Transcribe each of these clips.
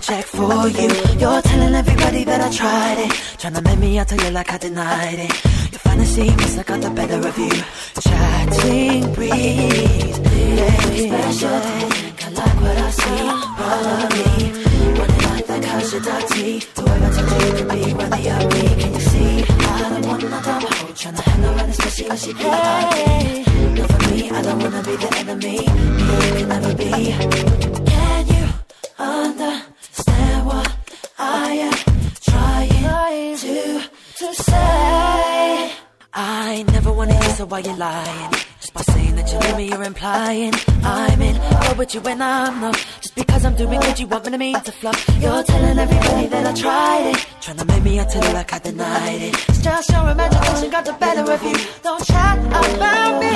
Check for you. You're telling everybody that I tried it. Trying to make me out to you like I denied it. Your fantasy must have got the better of you. Chatting breeze. Yeah, special. Think I like what I see. Probably. Running like that cause you're dirty. Whoever told you could be worthy of me. Can you see? I don't want no hoe trying to hang around, especially when she be ugly. Not for me, I don't wanna be the enemy. Me, you can never be. So why you lying. Just by saying that you love me, you're implying I'm in love with you when I'm not. Just because I'm doing good, you want me to mean to fluff. You're telling everybody that I tried it. Trying to make me out like I denied it. It's just your imagination got the better of you. Don't chat about me.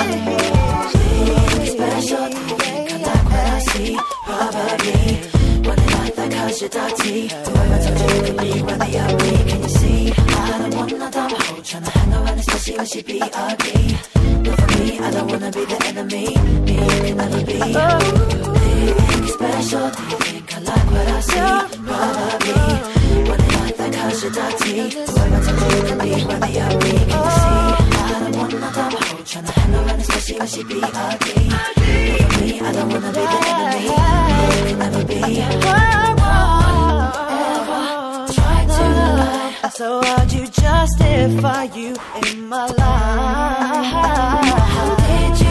Special, do you think I like what I see? Probably. Running like that cause you're dirty. Whoever told you you could be worthy of me? Can you see? I don't want no dumb hoe trying to hang around, especially when she be ugly. Not for me, I don't wanna be the enemy. Me, you can never be. You think it's special? You think I like what I see? Probably. Running like that cause you're dirty. Whoever told you you could be worthy of me? Can you see? I don't want no dumb hoe trying to hang around, especially when she be ugly. Not for me, I don't wanna be the enemy. Me, you can never be. So how'd you justify you in my life? How did you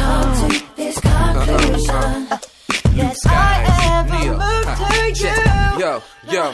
come to this conclusion? Yes, I ever moved to you. Yo, yo.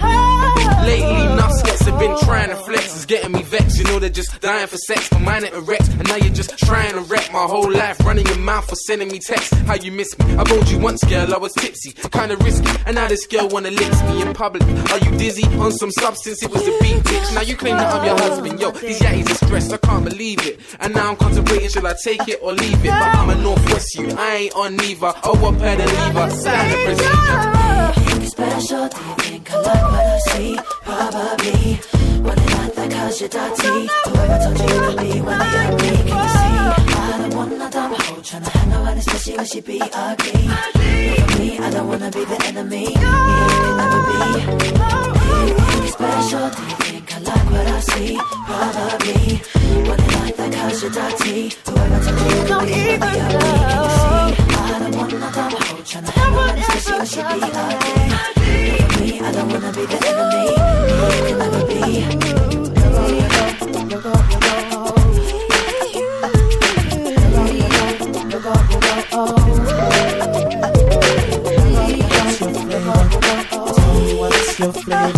Lately, enough skets have been trying to flex. It's getting me vexed. You know they're just dying for sex, but mine ain't erect. And now you're just trying to wreck my whole life. Running your mouth for sending me texts. How you miss me? I told you once, girl, I was tipsy. Kinda risky. And now this girl wanna lick me in public. Are you dizzy? On some substance, it was a beat, bitch. Now you claim that I'm your husband. Yo, these yatties are stressed. I can't believe it. And now I'm contemplating, should I take it or leave it? But I'm a Northwest you. I ain't on neither. Oh, to leave her. Standard procedure. Special? Do you think I like what I see? Probably. Running like that cause you're dirty. Whoever told you could be one of your me? Can you see? I don't want no dumb hoe trying to hang around, especially when she be ugly. Not for me, I don't wanna be the enemy. You can never be. Do you think special? Do you think I like what I see? Probably. Running like that cause you're dirty. Whoever told you could be one of your me? Can you see? I don't want no dumb trying to hang around, especially when she be ugly. Not for me, I don't wanna be the enemy. You can never be. Your flavor?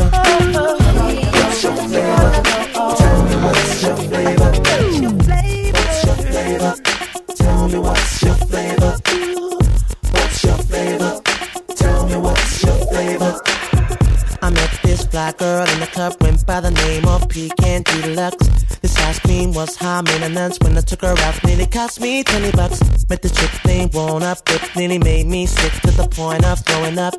Fly girl in the club, went by the name of Pecan Deluxe. This ice cream was high maintenance when I took her out, nearly cost me 20 bucks. Met the chick named Won't Up, it nearly made me sick to the point of throwing up.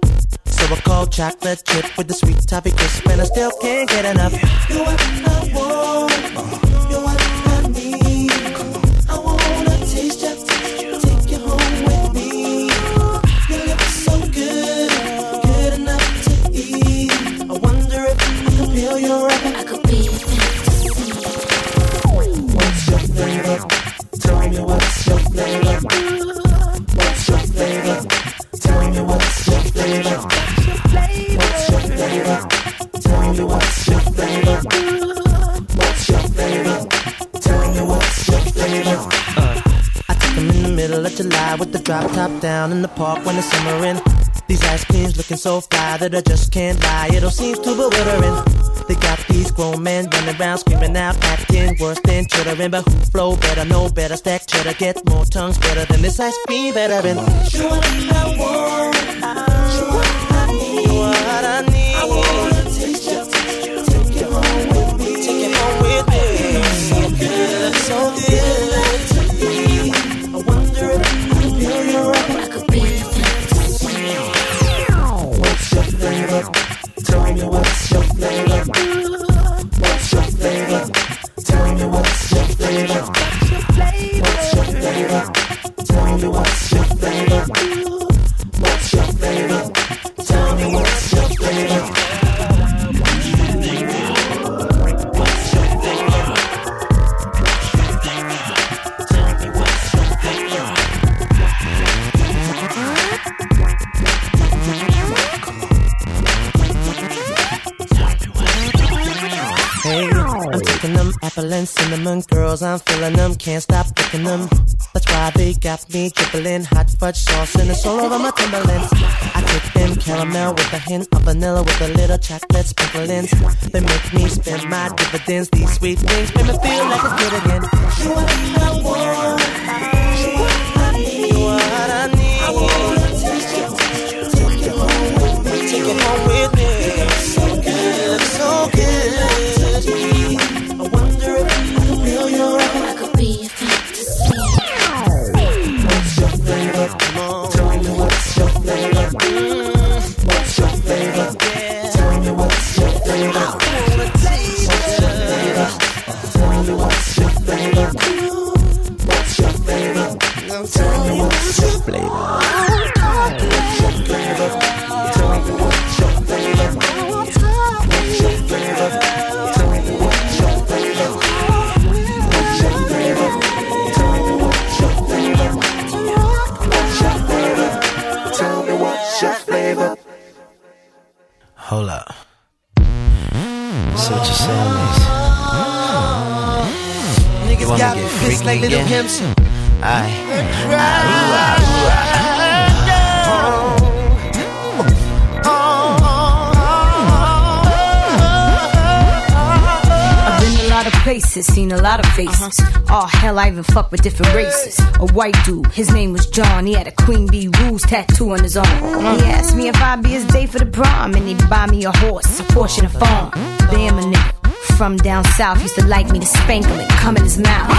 So I called chocolate chip with the sweet toffee crisp, and I still can't get enough. You what I want, with the drop top down in the park when the summer in. These ice creams looking so fly that I just can't lie. It all seems too bewildering. They got these grown men running around screaming out, acting worse than chittering. But who flow better, know better, stack cheddar, get more tongues better than this ice cream veteran. You're I want, me what's your flavor? What's your flavor? Tell me what's your flavor? apple and cinnamon girls, I'm feeling them, can't stop looking them. They got me dribbling hot fudge sauce and it's all over my Timberlands. I take them caramel with a hint of vanilla with a little chocolate sprinkle in. They make me spend my dividends. These sweet things make me feel like it's good again. You what I want, you what I need, I need. I taste you, take you home with me, take you home with me. Hold up. So what flavor I want your flavor. Tell you're saying is, you wanna get freaky like again? Little pimps. Aye. Aye. places, seen a lot of faces. Uh-huh. Oh hell, I even fuck with different races. A white dude, his name was John. He had a Queen Bee Rules tattoo on his arm. Uh-huh. He asked me if I'd be his date for the prom, and he'd buy me a horse, a Porsche, and a farm. Damn a nigga from down south used to like me to spank him and come in his mouth.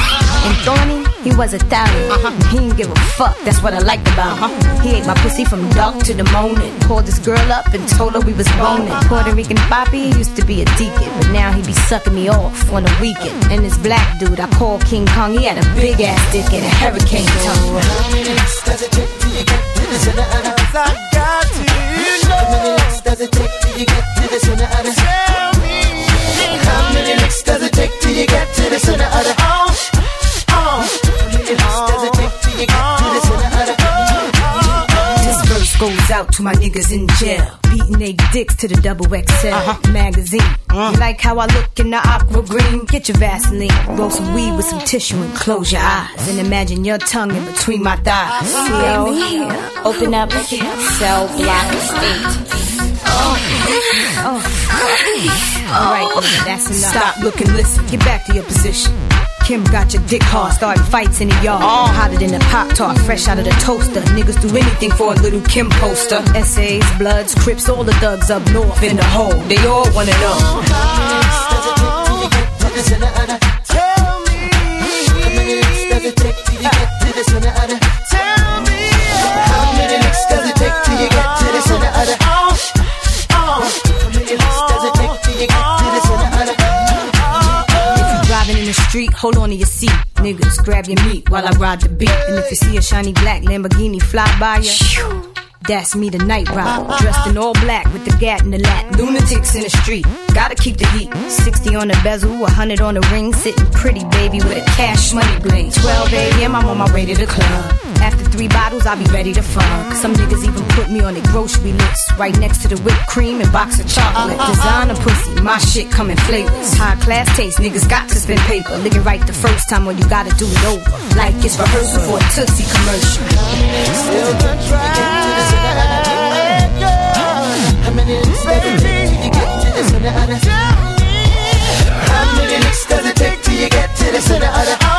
And Tony, he was Italian. Uh-huh. He didn't give a fuck, that's what I liked about him. Uh-huh. He ate my pussy from dark to the morning. Called this girl up and told her we was boning. Puerto Rican Poppy used to be a deacon, but now he be sucking me off on the weekend. And this black dude I call King Kong, he had a big ass dick and a hurricane tongue. How many licks does it take till you get to the center of the I got to know. How many licks does it take till you get to the center of the to my niggas in jail. Beating they dicks to the double XL uh-huh. magazine. Uh-huh. You like how I look in the aqua green? Get your Vaseline, roll some weed with some tissue and close your eyes. And imagine your tongue in between my thighs. Yo, open up cell block state. Oh. Oh. All right, that's enough. Stop looking, listen. Get back to your position. Kim got your dick hard, starting fights in the yard. All oh. hotter than a pop tart, fresh out of the toaster. Niggas do anything for a little Kim poster. Essays, Bloods, Crips, all the thugs up north in the hole. They all wanna know. Tell me. How many licks does it take till you get to the center of the? Hold on to your seat. Niggas, grab your meat while I ride the beat. And if you see a shiny black Lamborghini fly by you, that's me, the night rider. Dressed in all black with the gat in the lat. Lunatics in the street, gotta keep the heat. 60 on the bezel, 100 on the ring. Sitting pretty, baby, with a cash money bling. 12 a.m., I'm on my way to the club. After three bottles, I'll be ready to funk. Some niggas even put me on their grocery list. Right next to the whipped cream and box of chocolate. Uh-huh. Designer pussy, my shit come in flavors. High class taste, niggas got to spend paper. It right the first time when you gotta do it over. Like it's rehearsal for a Tootsie commercial. Still try. How many licks does it take till you get to the center of the? How many licks does it take till you get to the center of the?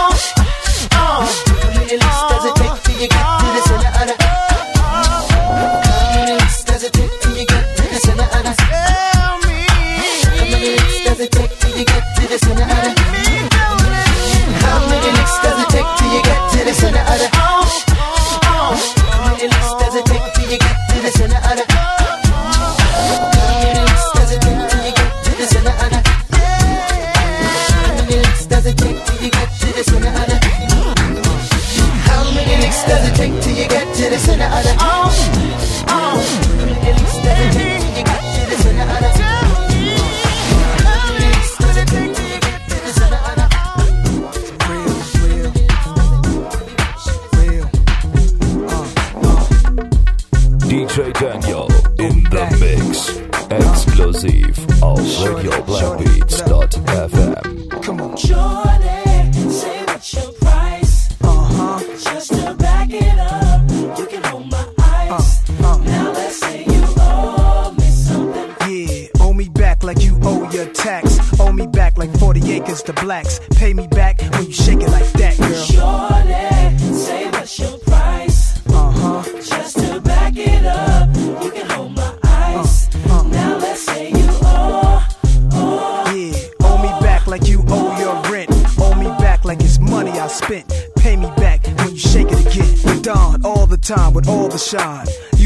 Owe me back like 40 acres to blacks. Pay me back when you shake it like that, girl. Shorty, say what's your price? Uh huh. Just to back it up, you can hold my eyes. Now let's say you owe, owe. Yeah, owe me back like you owe your rent. Owe me back like it's money I spent. Pay me back when you shake it again. Dawn all the time with all the shine.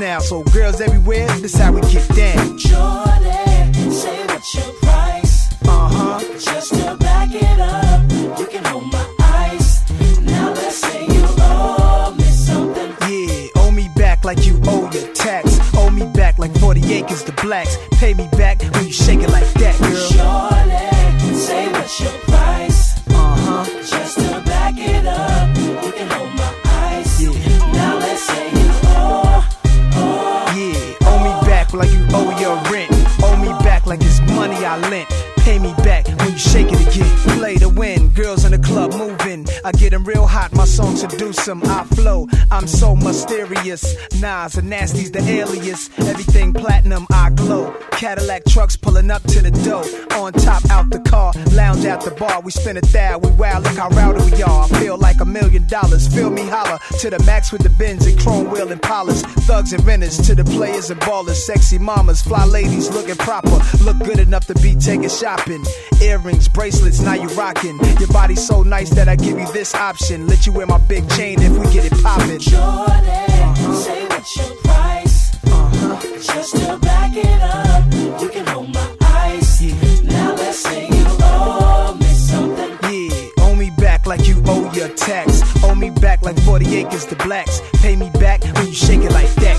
now. So girls everywhere, this how we get down. Shorty, say what's your price? Uh huh. Just to back it up, you can hold my eyes. Now let's say you owe me something. Yeah, owe me back like you owe your tax. Owe me back like 40 acres to blacks. Pay me back when you shake it like that, girl. Shorty, say what's your price? Play to win, girls in the club moving. I get 'em real hot, my song seduce 'em. I flow, I'm so mysterious. Nas and Nasty's the alias. Everything platinum, I glow. Cadillac trucks pulling up to the door. On top, out the car, the bar. We spin a thou, we wow, look how rowdy we are. I feel like a million dollars. Feel me holler to the max with the bins and chrome wheel and polish. Thugs and renters to the players and ballers. Sexy mamas, fly ladies looking proper. Look good enough to be taking shopping. Earrings, bracelets, now you rocking. Your body's so nice that I give you this option. Let you wear my big chain if we get it poppin'. Shorty, say what's your price? Uh-huh. Just to back it up, you can your tax. Owe me back like 40 acres to blacks. Pay me back when you shake it like that,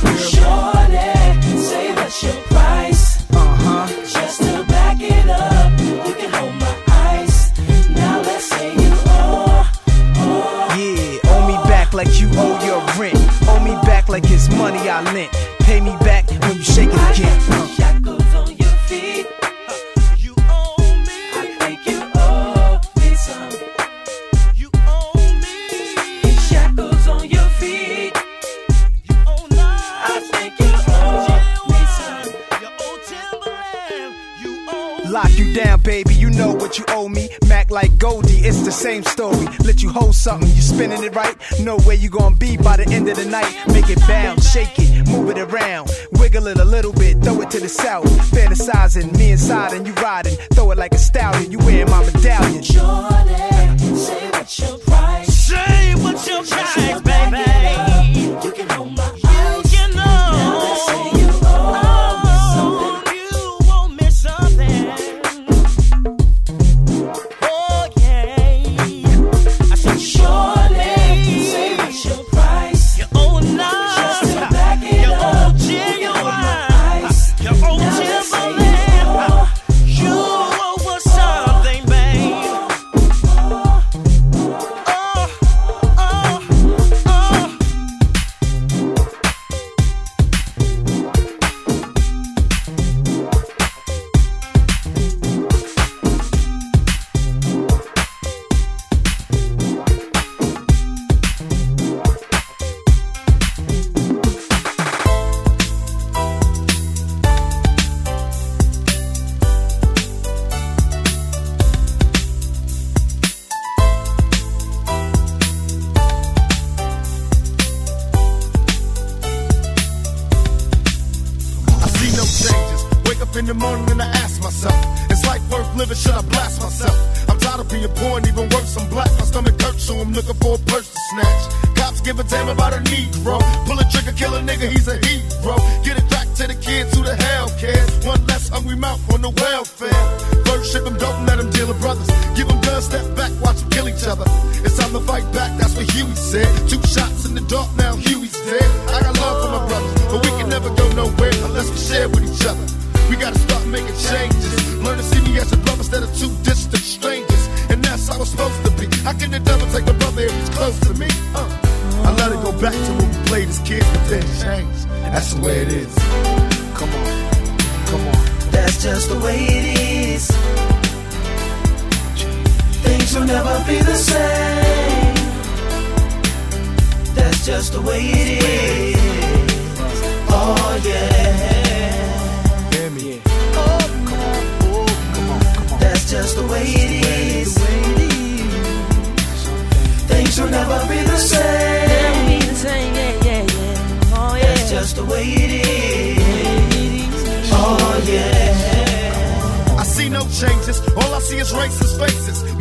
like Goldie, it's the same story. Let you hold something, you spinning it right. Know where you gonna be by the end of the night. Make it bounce, shake it, move it around. Wiggle it a little bit, throw it to the south. Fantasizing, me inside and you riding. Throw it like a stallion, you wearing my medallion. Shorty, say what's your price? Say what's your Just to Things will never be the same. That's just the way it is. Oh yeah. Hear me? Oh, come on, oh, come on, come on. That's just the way it is. Things will never be the same. That's just the way it is. Oh yeah. I see no changes. All I see is racist faces.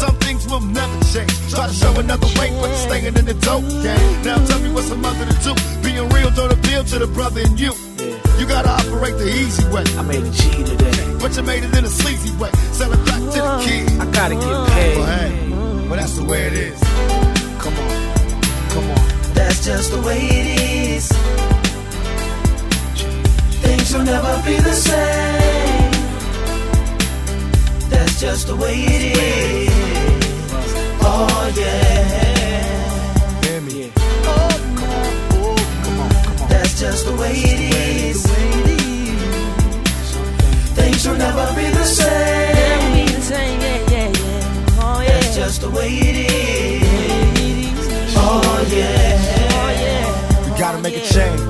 But some things will never change. Try to show another way, but you're staying in the dope game. Now tell me what's a mother to do. Being real don't appeal to the brother in you. You gotta operate the easy way. I made a G today. But you made it in a sleazy way. Sell it back to the kids. I gotta get But paid. hey, but that's the way it is. Come on, come on. That's just the way it is. Things will never be the same. That's just the way it is. Oh yeah. Hear me? That's just the way it is. Things will never be the same. That's just the way it is. Oh yeah. We gotta make a change.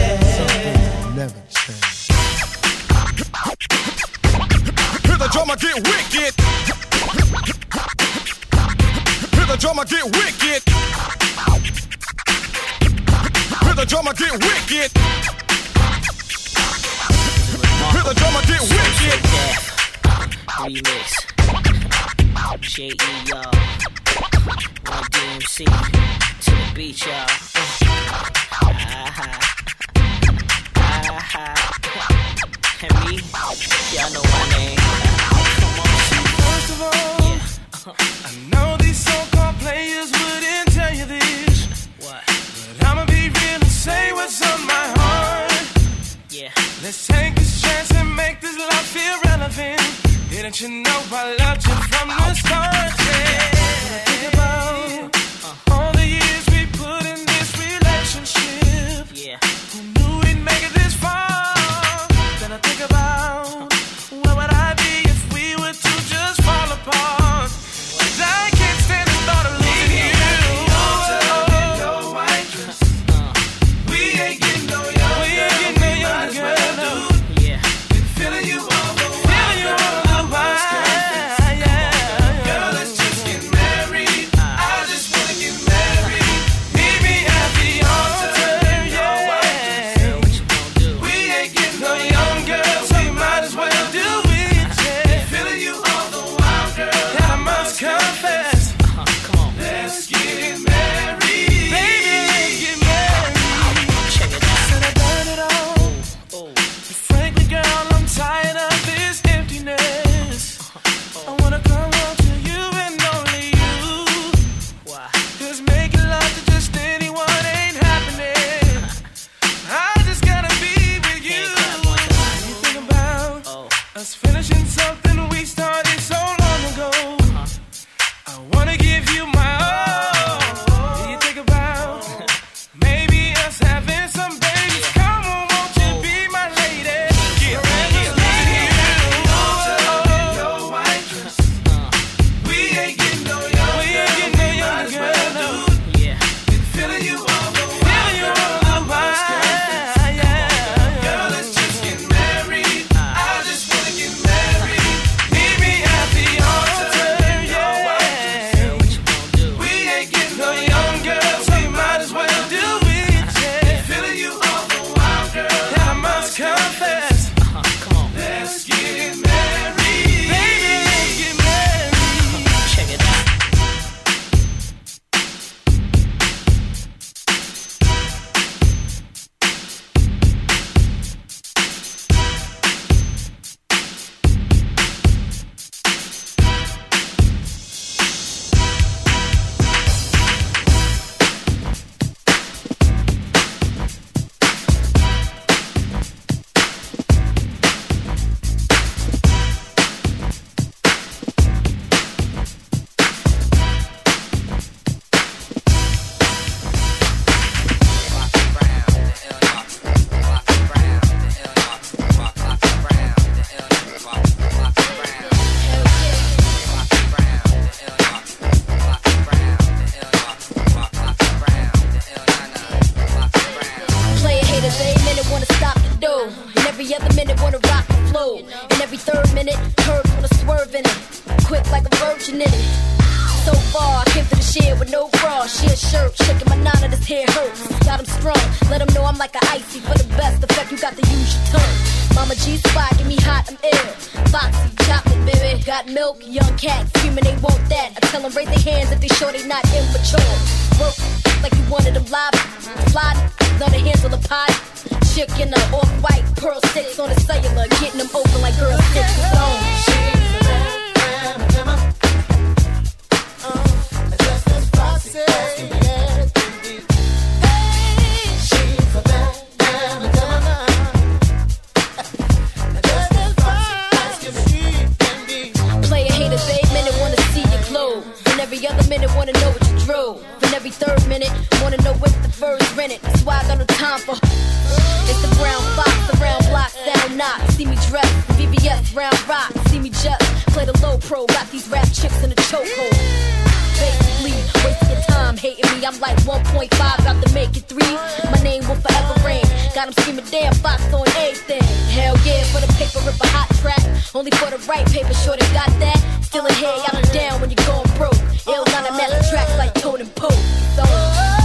Drummer get wicked. Hear the drummer get wicked. Hear the drummer get wicked. Hear the drummer get wicked. Remix. J.E. y'all. Run DMC. To the beat, y'all. Ah-ha. Ah-ha. And me, y'all know my name. Come on. First of all, I know these so-called players wouldn't tell you this. What? But I'ma be real and say what's on my heart. Yeah. Let's take this chance and make this love feel relevant. Didn't you know I loved you from the start? Yeah. every other minute wanna rock the flow. And every third minute, curves wanna swerve in it quick like a virgin in it. So far, I came to the shed with no bra, sheer shirt, shaking my nine of his hair hurts. Got him strong, let him know I'm like a icy. For the best effect, you got to use your tongue. Mama G spot, get me hot, I'm ill. Foxy, chocolate, baby. Got milk, young cat, screaming they want that. I tell them raise their hands if they sure they not immature. Work like you wanted them live. Fly, love to handle the pot. Chick in the off-white, pearl sticks on the cellular, getting them open like girl sticks. Player every third minute wanna know if the fur's rented. That's why I got no time for. Uh, it's brown fox, the round knock. See me dress, VVS, round rock. See me just play the low pro. Got these rap chicks in a chokehold. Basically, wasting your time hating me. I'm like 1.5, about to make it three. My name will forever reign. Got 'em screaming, damn, Fox on everything. Hell yeah, for the paper, rip a hot track. Only for the right paper, sure they got that. Still here, y'all down when you're going broke. Ill not a master tracks like Tone and Poke. So,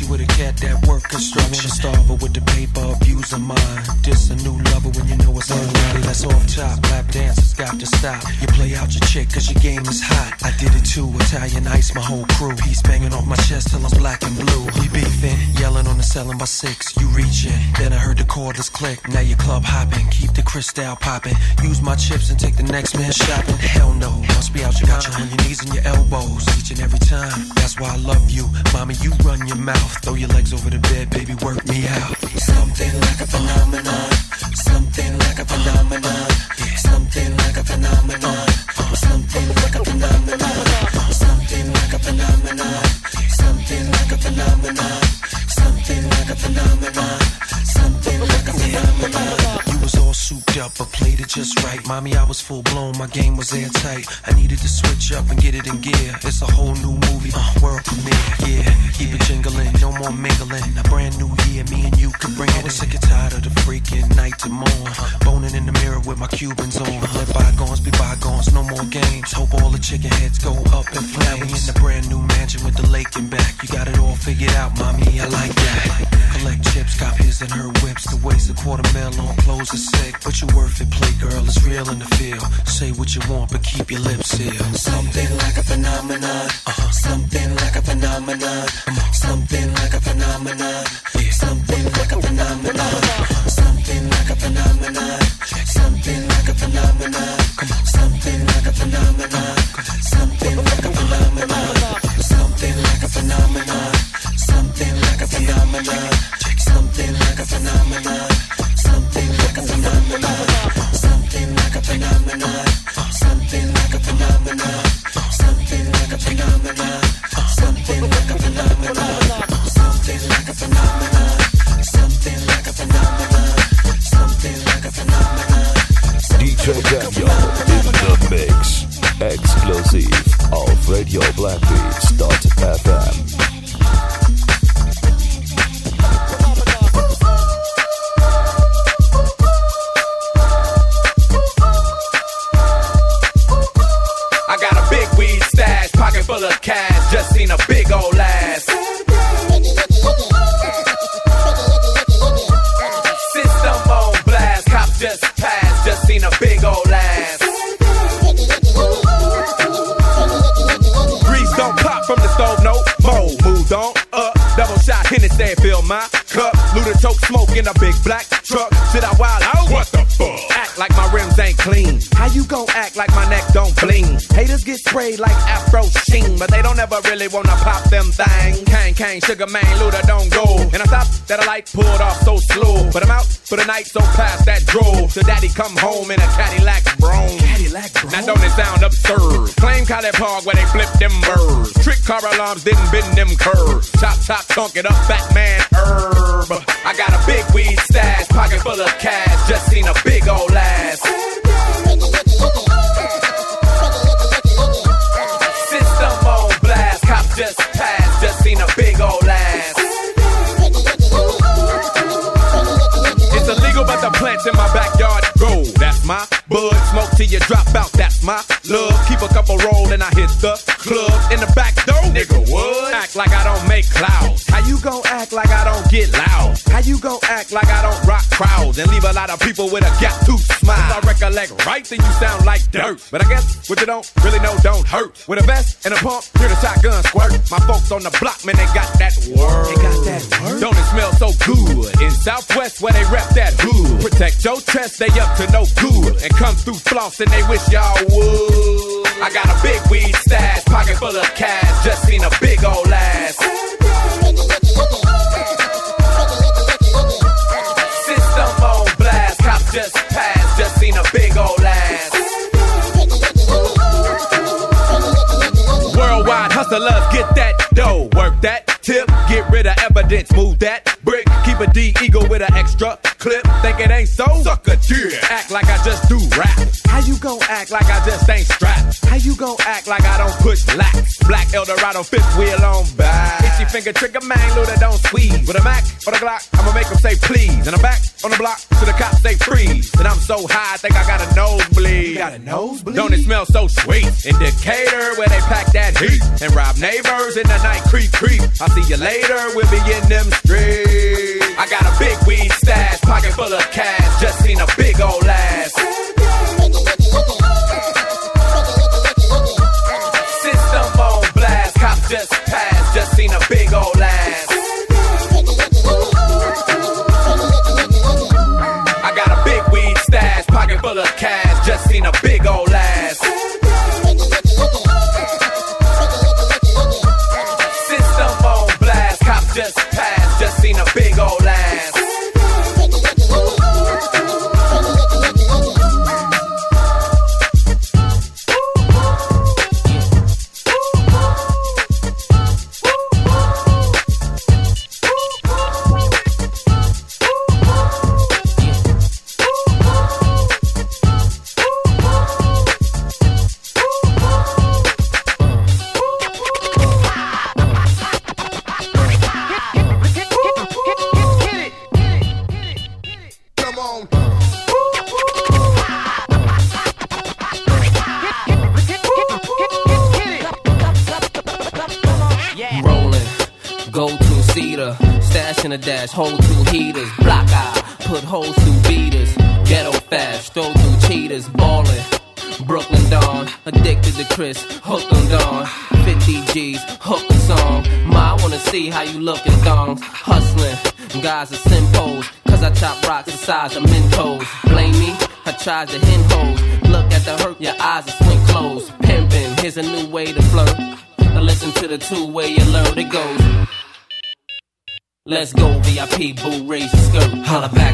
she with a cat that work construction. Starve her with the paper, abuse of mine. This a new lover when you know it's unready. That's off top. Lap dancers got to stop. You play out your chick cause your game is hot. I did it too. Italian ice, my whole crew. He's banging off my chest till I'm black and blue. We beefing, yelling on the selling by six. You reaching, then I heard the cordless click. Now you club hopping, keep the crystal popping. Use my chips and take the next man shopping. Hell no, must be out your mind. You on your knees and your elbows each and every time. That's why I love you, mommy. You run your mouth, throw your legs over the bed, baby. Work me out. Something like a phenomenon. Something like a phenomenon. Something like a phenomenon. Something up, but played it just right. Mommy, I was full blown, my game was airtight. I needed to switch up and get it in gear. It's a whole new movie, uh, world premiere. Yeah, keep it jingling, no more mingling. A brand new year, me and you could bring it. I was sick and tired of the freaking night to morn. Boning in the mirror with my Cubans on. Let bygones be bygones, no more games. Hope all the chicken heads go up in flames. Now we in the brand new mansion with the lake in back. You got it all figured out, mommy, I like that. Collect chips, cop his and her whips. To waste a quarter mil on clothes is sick. But you worth it, play girl, it's real in the field. Say what you want, but keep your lips sealed. Something like a phenomenon. Uh-huh. Something like a phenomenon. Something like a phenomenon. Yeah. Something like a phenomenon. Something Something like a phenomenon. Something like a phenomenon. Something like a phenomenon. Something like a phenomenon. Something like a phenomenon. Something like a phenomenon. Sugar Man, Luda don't go. And I thought that a light pulled off so slow, but I'm out for the night, so past that drove. So daddy come home in a Cadillac Brougham. Cadillac Now don't it sound absurd? Claim College Park where they flip them birds. Trick car alarms didn't bend in my backyard grow. That's my bud. Smoke till you drop out. That's my love. Keep a couple roll and I hit the club in the back door. Nigga, what? Act like I don't make clouds. How you gon' act like I don't get loud? How you gon' act like I don't rock crowds and leave a lot of people with a gap tooth smile? If I recollect right, then you sound like dirt. But I guess what you don't really know don't hurt. With a vest and a pump, hear the shotgun squirt. My folks on the block, man, they got that word. They got that word. Don't it smell so good? In Southwest where they rep that hood. Protect your chest, they up to no good. And come through floss and they wish y'all would. I got a big weed stash, pocket full of cash. Just seen a big old ass. System on blast, cops just passed. Hustlers, get that dough, work that. Tip, get rid of evidence, move that. Brick, keep a D eagle with an extra clip. Think it ain't so? Suck a dick. Act like I just do rap. How you gon' act like I just ain't strapped? How you gon' act like I don't push lax? Black Eldorado, fifth wheel on back. Itchy finger trigger man, Luda don't squeeze. With a Mac or a Glock, I'ma make make 'em say please. And I'm back on the block to the cops say freeze. And I'm so high, I think I got a nosebleed. got a nosebleed? Don't it smell so sweet? In Decatur, where they pack that heat. And rob neighbors in the night, creep, creep. I'll see you later, we'll be in them streets. I got a big weed stash, pocket full of cash. Just seen a big old ass. System on blast, cops just size of. Blame me, I tried to hen hoes. Look at the hurt, your eyes are swing closed. Pimpin', here's a new way to flirt. Now listen to the two-way alert, it goes. Let's go, VIP, boo, raise your skirt. Holla back,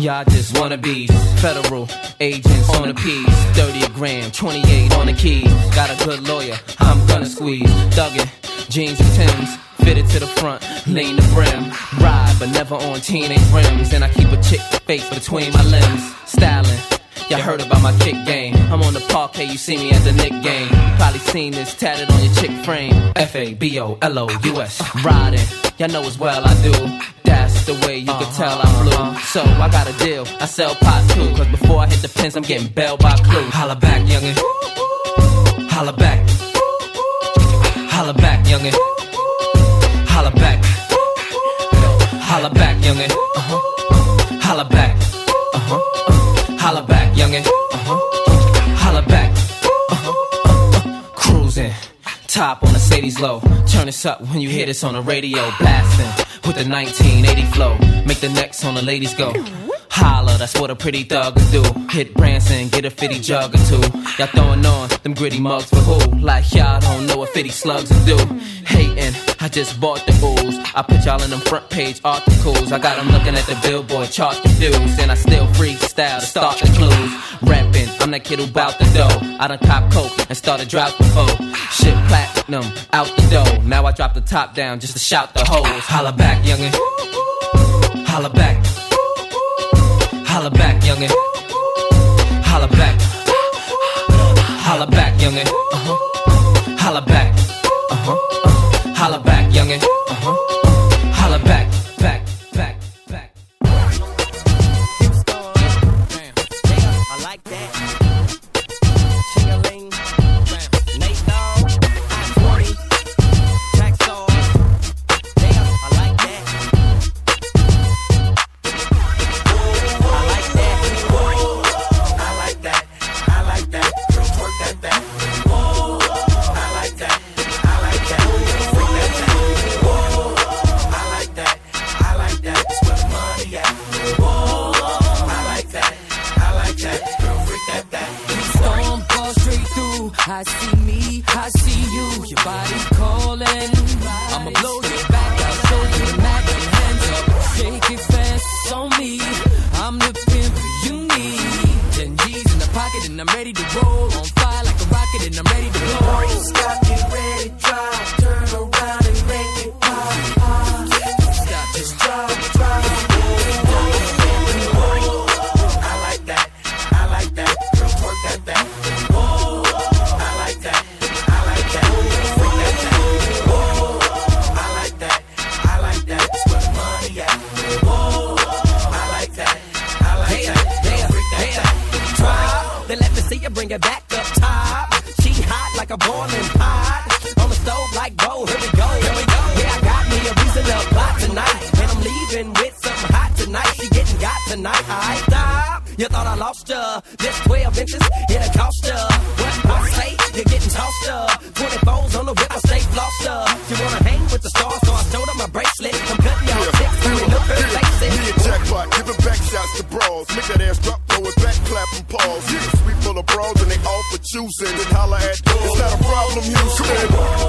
Y'all just wanna be federal agents on the piece. 30 a gram, 28 on the keys. Got a good lawyer, I'm gonna squeeze. Duggin, jeans and Tims, fitted to the front, lean the brim. Ride, but never on teenage rims. And I keep a chick face between my limbs. Styling, Y'all heard about my kick game. I'm on the parquet, you see me at the Knick game. Probably seen this tatted on your chick frame. F A B O L O U S. Riding, y'all know as well I do. That's the way you can tell I'm blue. So I got a deal, I sell pot too. Cause before I hit the pins, I'm getting bailed by Clue. Holla back, youngin'. Holla back. Holla back, youngin'. Holla back. Holla back, youngin'. Uh-huh. Holla back. Uh-huh. Holla back, youngin'. Uh-huh. Holla back. Uh-huh. Cruising. Top on the Sadie's low. Turn this up when you hear this on the radio. Blasting with the 1980 flow. Make the necks on the ladies go. Holla, that's what a pretty thug would do. Hit Branson, get a fitty jug or two. Y'all throwing on them gritty mugs for who? Like y'all don't know what fitty slugs will do. Hating, I just bought the ooze. I put y'all in them front page articles. I got them looking at the billboard chart confused. And I still freestyle to start the clues. Rapping, I'm that kid who bout the dough. I done cop coke and started drought before. Shit platinum, out the door. Now I drop the top down just to shout the hoes. Holla back, youngin'. Holla back. Holla back, youngin'. Holla back. Holla back, youngin'. Uh-huh. Holla back. Uh. Holla back. Uh-huh. And Jackpot giving back shots to bras. Make that ass drop, throw it back, clap and pause. Yeah, full of and they all for choosing. Then at It's not a problem, Houston. I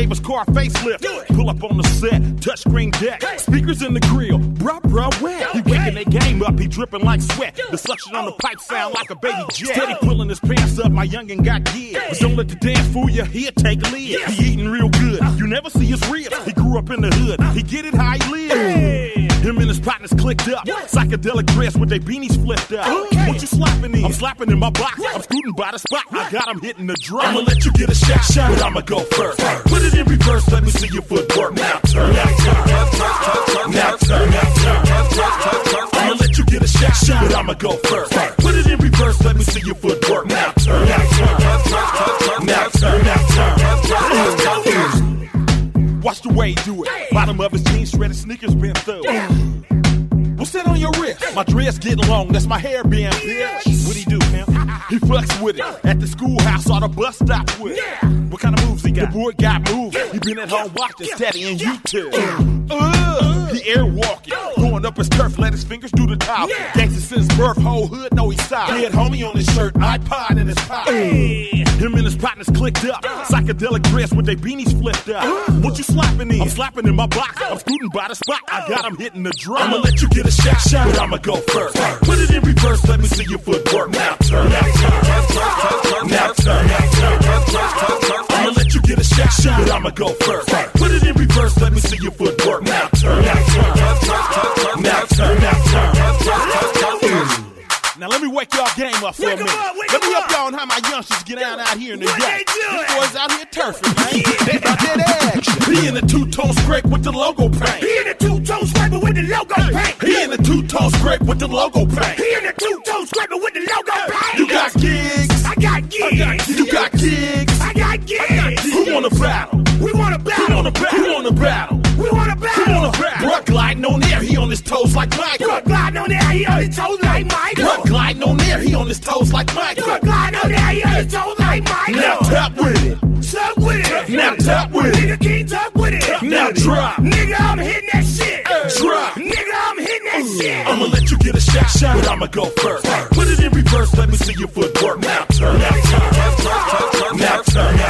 gave his car facelift. Pull up on the set, touchscreen deck. Speakers in the grill, bruh, bruh, wet. He waking that game up, he dripping like sweat. The suction on the pipe sound like a baby jet. Steady pulling his pants up, my youngin' got gear. But don't let the dance fool you, he'll take a lid. He eating real good, you never see his ribs. He grew up in the hood, he get it how he live. Him and his partners clicked up. Psychedelic dress with their beanies flipped up. What you slapping in? I'm slapping in my box. I'm scooting by the spot. I got him hitting the drum. I'ma let you get a shot, shot. but I'ma go first. Put it in reverse, let me see your footwork. Now turn, now turn, now turn, now turn. I'ma let you get a shot, shot. but I'ma go first. Put it in reverse, let me see your footwork. Now turn, now turn, now turn, now turn. Watch the way he do it. Bottom of his jeans, shredded sneakers bent through. What's that on your wrist? My dress getting long, that's my hair being bitch. What he do, man? He fucks with it. At the schoolhouse or the bus stop with it. What kind of moves he got? The boy got moves. He been at home watching, studying YouTube. Uh, he airwalking. Going up his turf, let his fingers do the top. Gangsta since birth, whole hood know he's side. Dead homie on his shirt, iPod in his pocket. Him and his partners clicked up. Uh-huh. Psychedelic dress with their beanies flipped up. Uh-huh. What you slapping in? I'm slapping in my box. Uh-huh. I'm scooting by the spot. I got him hitting the drum. I'ma let you get a shot, but I'ma go first. Put it in reverse, let me see your footwork. Now turn, now turn, now turn, now turn. I'ma let you get a shot, but I'ma go first. Put it in reverse, let me see your footwork. Now turn, now turn, now turn, now turn. Now let me wake y'all game up for a minute. let me up y'all on how my youngsters get down out here in the yard. These boys out here turfing, man. they about that action. He in the two-tone scrape with the logo paint. He in the two-tone scraper with the logo paint. He in the two-tone scrape with the logo paint. He in the two-tone wanna battle? Who wanna battle? We want to battle. Who wanna battle? Bruh gliding on air, he on his toes like Michael. Bruh gliding on there, he on his toes like Michael. Bruh gliding on air, he on his toes like Michael. Bruh gliding on there, he on his toes like Michael. Now tap with it. Tap with it. Now tap with it. Nigga can't tap with it. Now drop. Nigga, I'm hitting that shit. Drop. Nigga, I'm hitting that shit. I'ma let you get a shot, but I'ma go first. Put it in reverse, let me see your footwork. Now turn, now turn, now turn, now turn.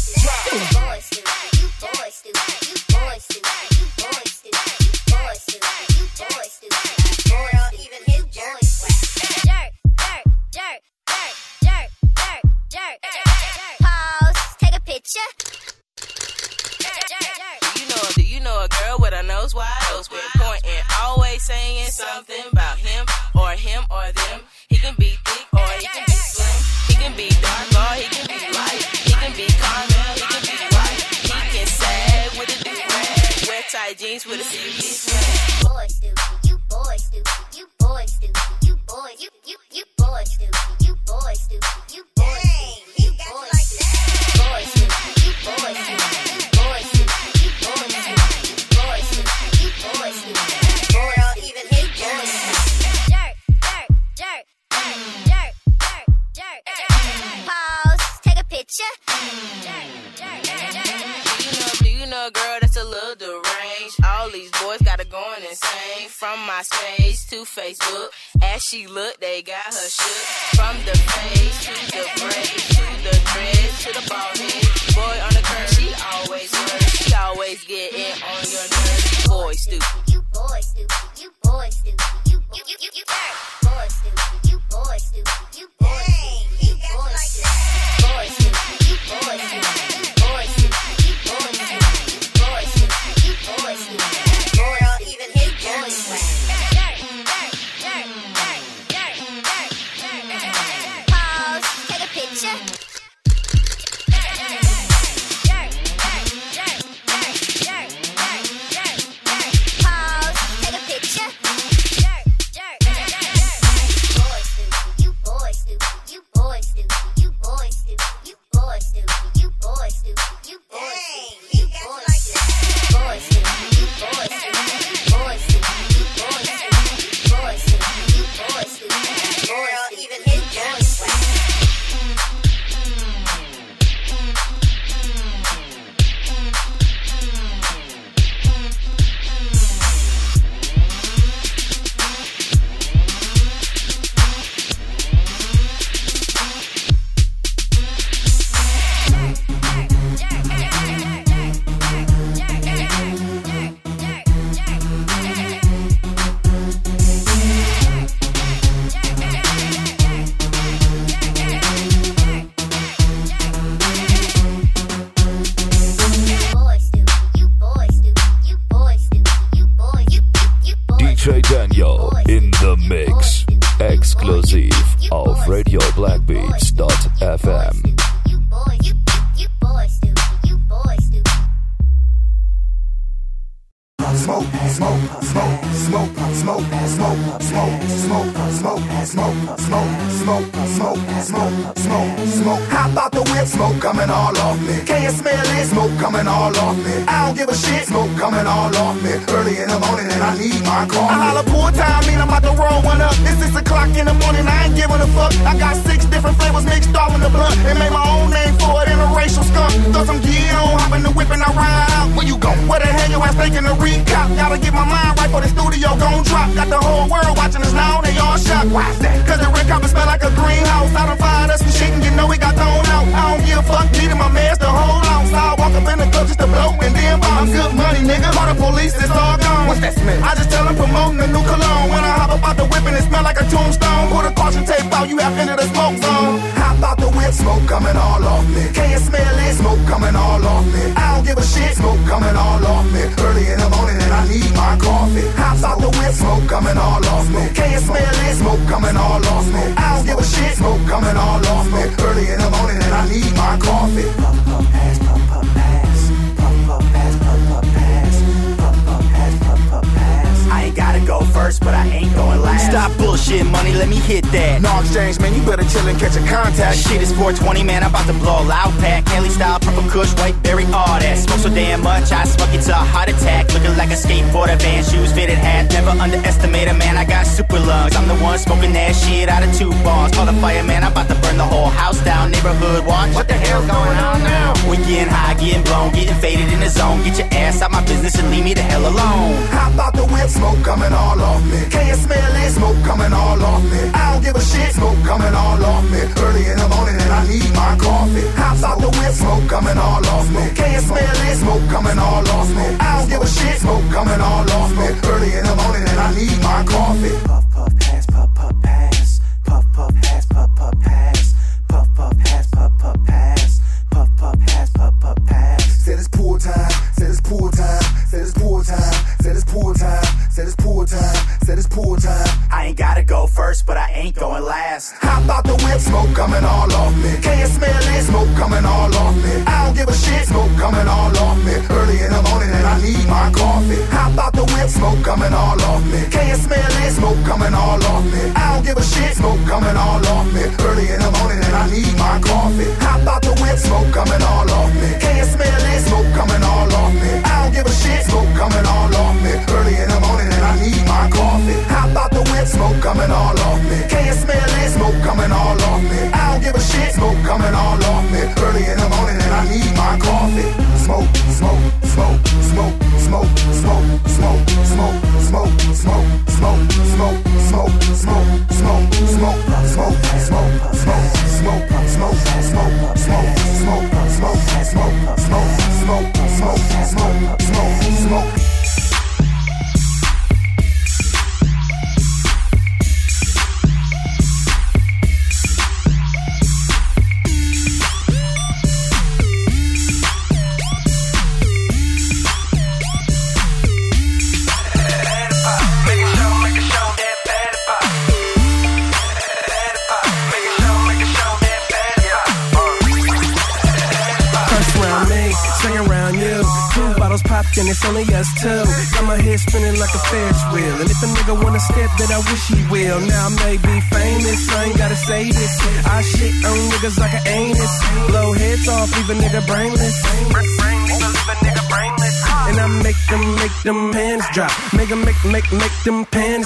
nose wide open, pointing, always saying something about him or him or them? He can be thick or he can be slim. He can be dark or he can be light. He can be caramel, he can be white. He can sag with a do rag, wear tight jeans with a CB swag. Do you know, do you know a girl that's a little deranged? From MySpace to Facebook, as she look, they got her shook. From the face to the braids to the dreads to the bald head. Boy on the curve, she always works. She always get in on your nerves. Boy stupid. You boy stupid. You boy stupid. You you you you you boy stupid. You boy stupid. You boy stupid. You boy stupid. Boy stupid. You boy stupid. Stop bullshit, money, let me hit that. No exchange, man, you better chill and catch a contact. Shit is 420, man, I'm about to blow a loud pack. Cali style, purple kush, white berry, all that. Smoke so damn much, I smoke it to a heart attack. Looking like a skateboarder, van shoes, fitted hat. Never underestimate a man, I got super lungs. I'm the one smoking that shit out of two bongs. Call the fireman, I'm about to burn the whole house down. Neighborhood watch, what the hell's going on now? We getting high, getting blown, getting faded in the zone. Get your ass out my business and leave me the hell alone. Hop out the whip, smoke coming all off me. Can you smell it? Smoke coming all off me. I don't give a shit, smoke coming all off me. Early in the morning and I need my coffee. Hop out the whip, smoke coming all off me. Can you smell it? Smoke coming all off me. I don't give a shit, smoke coming all off me. Early in the morning and I need my coffee. Ain't going last. Hop out the whip, smoke coming all off me. Can you smell it? Smoke coming all off me. I don't give a shit, smoke coming all off me. Early in the morning and I need my coffee. Hop out the whip, smoke coming all off me. Can you smell it? Smoke coming all off me. I don't give a shit, smoke coming all off me. Early in the morning and I need my coffee. Hop out the whip, smoke coming all off me. Can you smell it? Smoke coming all off me. I don't give a shit,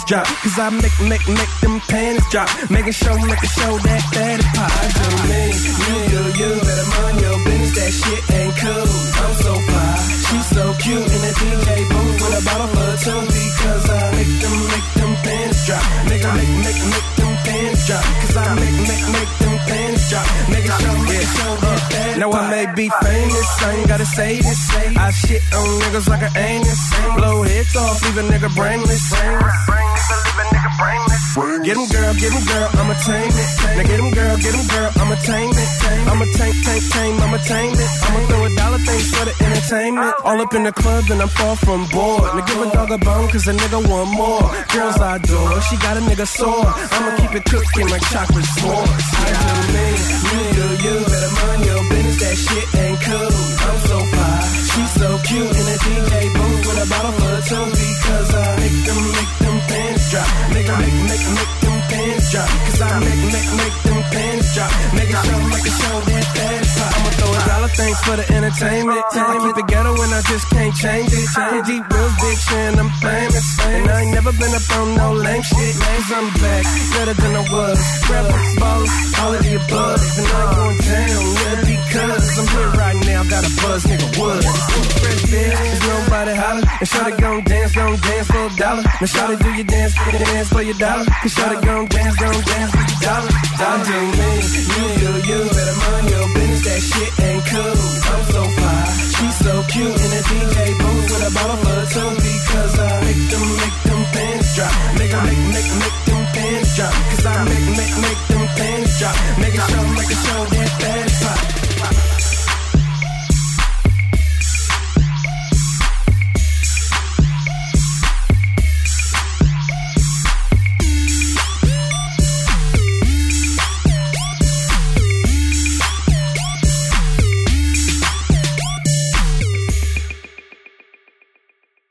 drop. Cause I make, make, make them pants drop. Making show, making show that is pop. I do me, you do you. Better mind your business, that shit ain't cool. I'm so fly, she's so cute. In the DJ booth with a bottle for two. Because I make them, make them pants drop. Make make, make, make them pants drop. Cause I make, make, make them pants drop. Show, making show that that is Now I may be famous, I ain't gotta say this. I shit on niggas like an anus. Blow heads off, leave a nigga brainless. Get him girl, get him girl, I'ma tame it. Now get him girl, get him girl, I'ma tame it. I'ma tame, tame, tame, I'ma tame it. I'ma throw a dollar things for the entertainment. All up in the club and I'm far from bored. Now give a dog a bone cause a nigga want more. Girls I adore, she got a nigga sore. I'ma keep it cooking like chocolate s'mores. I do me, you do you. Better mind your business, that shit ain't cool. I'm so fly, she's so cute in a DJ booth with a bottle full of two. Because I make them, make them drop. Make make, make, make them pants drop. Cause I make, make, make them pants drop. Make a show, make a show that is pop. I'ma throw a dollar thanks for the entertainment. I keep it ghetto and I just can't change it. Hit deep real big shit I'm famous. And I ain't never been up on no lame shit. Cause I'm back, better than I was. Rapper, ballin', all of the above. And I'm going down, yeah, because I'm here right now. Got a buzz, nigga, what? Fresh bitch, nobody holler. And shawty gon' dance, gon' dance for a dollar. Now shawty do your dance, dance for your dollar. Cause shawty gon' dance, gon' dance for your dollar. I do me, you do you. Better mind your business, that shit ain't cool. I'm so fly, she's so cute in a DJ booth with a bottle of two. Because I make them, make them pants drop. Make make, make, make them pants drop. Cause I make, make, make them pants drop. Make a show, make a show that that